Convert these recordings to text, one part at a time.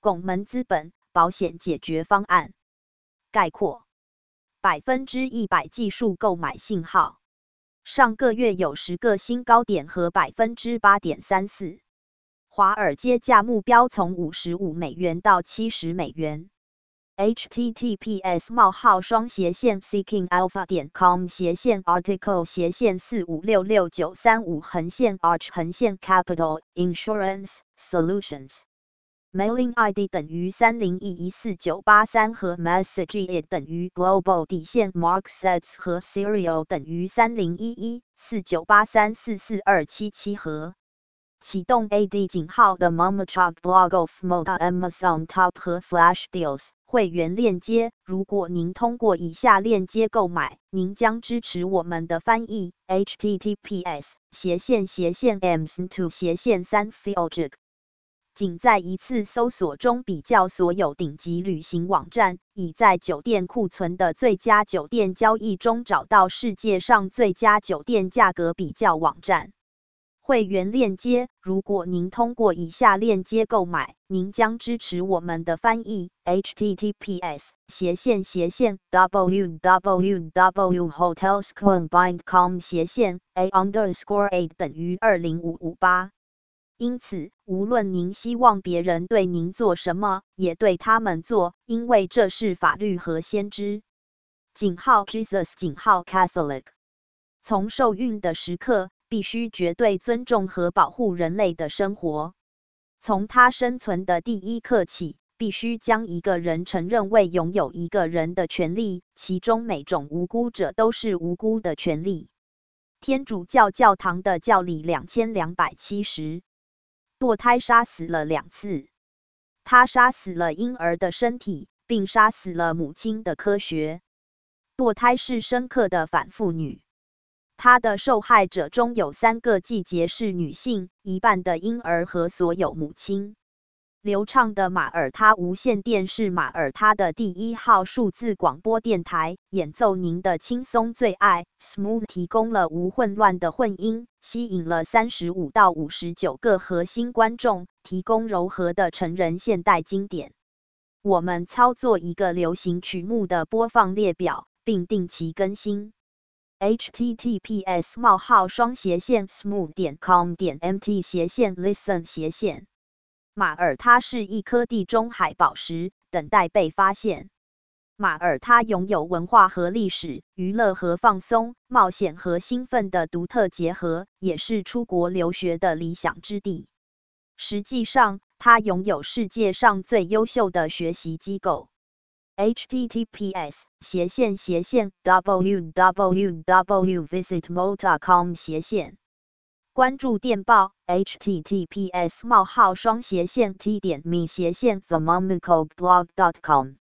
拱门资本保险解决方案概括：百分之一百技术购买信号，上个月有十个新高点和百分之八点三四。华尔街价目标从五十五美元到七十美元。https: 冒号双斜线 seekingalpha 点 com 斜线 article 斜线四五六六九三五横线 arch 横线 capital insurance solutions mailing ID 等于三零一一四九八三和 message 等于 global 底线 mark sets 和 serial 等于三零一一四九八三四四二七七和启动 AD 井号的 Momachuk Blog of Moda Amazon Top 和 Flash Deals 会员链接。如果您通过以下链接购买，您将支持我们的翻译。https 斜线斜线 ms to 斜线三 filjig。仅在一次搜索中比较所有顶级旅行网站，以在酒店库存的最佳酒店交易中找到世界上最佳酒店价格比较网站。会员链接。如果您通过以下链接购买，您将支持我们的翻译。https 斜线斜线 www.hotelscombined.com 斜线 a underscore a 等于二零五五八。因此，无论您希望别人对您做什么，也对他们做，因为这是法律和先知。井号 Jesus 井号 Catholic。从受孕的时刻。必须绝对尊重和保护人类的生活。从他生存的第一刻起，必须将一个人承认为拥有一个人的权利，其中每种无辜者都是无辜的权利。天主教教堂的教理两千两百七十，堕胎杀死了两次，他杀死了婴儿的身体，并杀死了母亲的科学。堕胎是深刻的反妇女。他的受害者中有三个季节是女性，一半的婴儿和所有母亲。流畅的马耳他无线电是马耳他的第一号数字广播电台，演奏您的轻松最爱。Smooth 提供了无混乱的混音，吸引了三十五到五十九个核心观众，提供柔和的成人现代经典。我们操作一个流行曲目的播放列表，并定期更新。https: 冒号双斜线 smooth 点 com 点 mt 斜线 listen 斜线马耳他是一颗地中海宝石，等待被发现。马耳他拥有文化和历史、娱乐和放松、冒险和兴奋的独特结合，也是出国留学的理想之地。实际上，它拥有世界上最优秀的学习机构。https 斜线斜线 www.visitmo.com 斜线关注电报 https 冒号双斜线 t 点 me 斜线 themomicoblog.com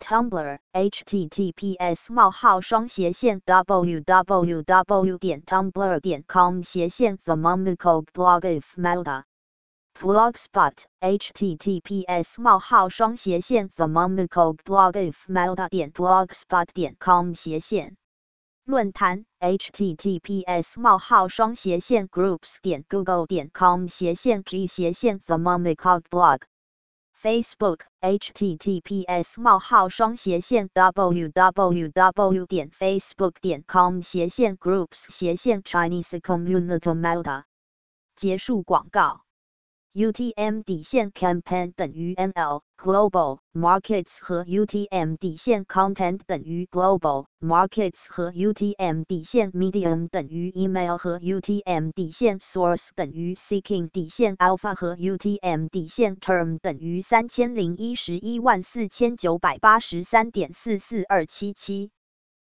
Tumblr https 冒号双斜线 www 点 tumblr 点 com 斜线 themomicoblog if melda Blogspot https: 冒号双斜线 t h e m o m i c a l blog if melda 点 blogspot 点 com 斜线论坛 https: 冒号双斜线 groups 点 google 点 com 斜线 g 斜线 t h e m o m i c a l blog Facebook https: 冒号双斜线 www 点 facebook 点 com 斜线 groups 斜线 Chinese community meta 结束广告。UTM 底线 campaign 等于 ML global markets 和 UTM 底线 content 等于 global markets 和 UTM 底线 medium 等于 email 和 UTM 底线 source 等于 seeking 底线 alpha 和 UTM 底线 term 等于三千零一十一万四千九百八十三点四四二七七。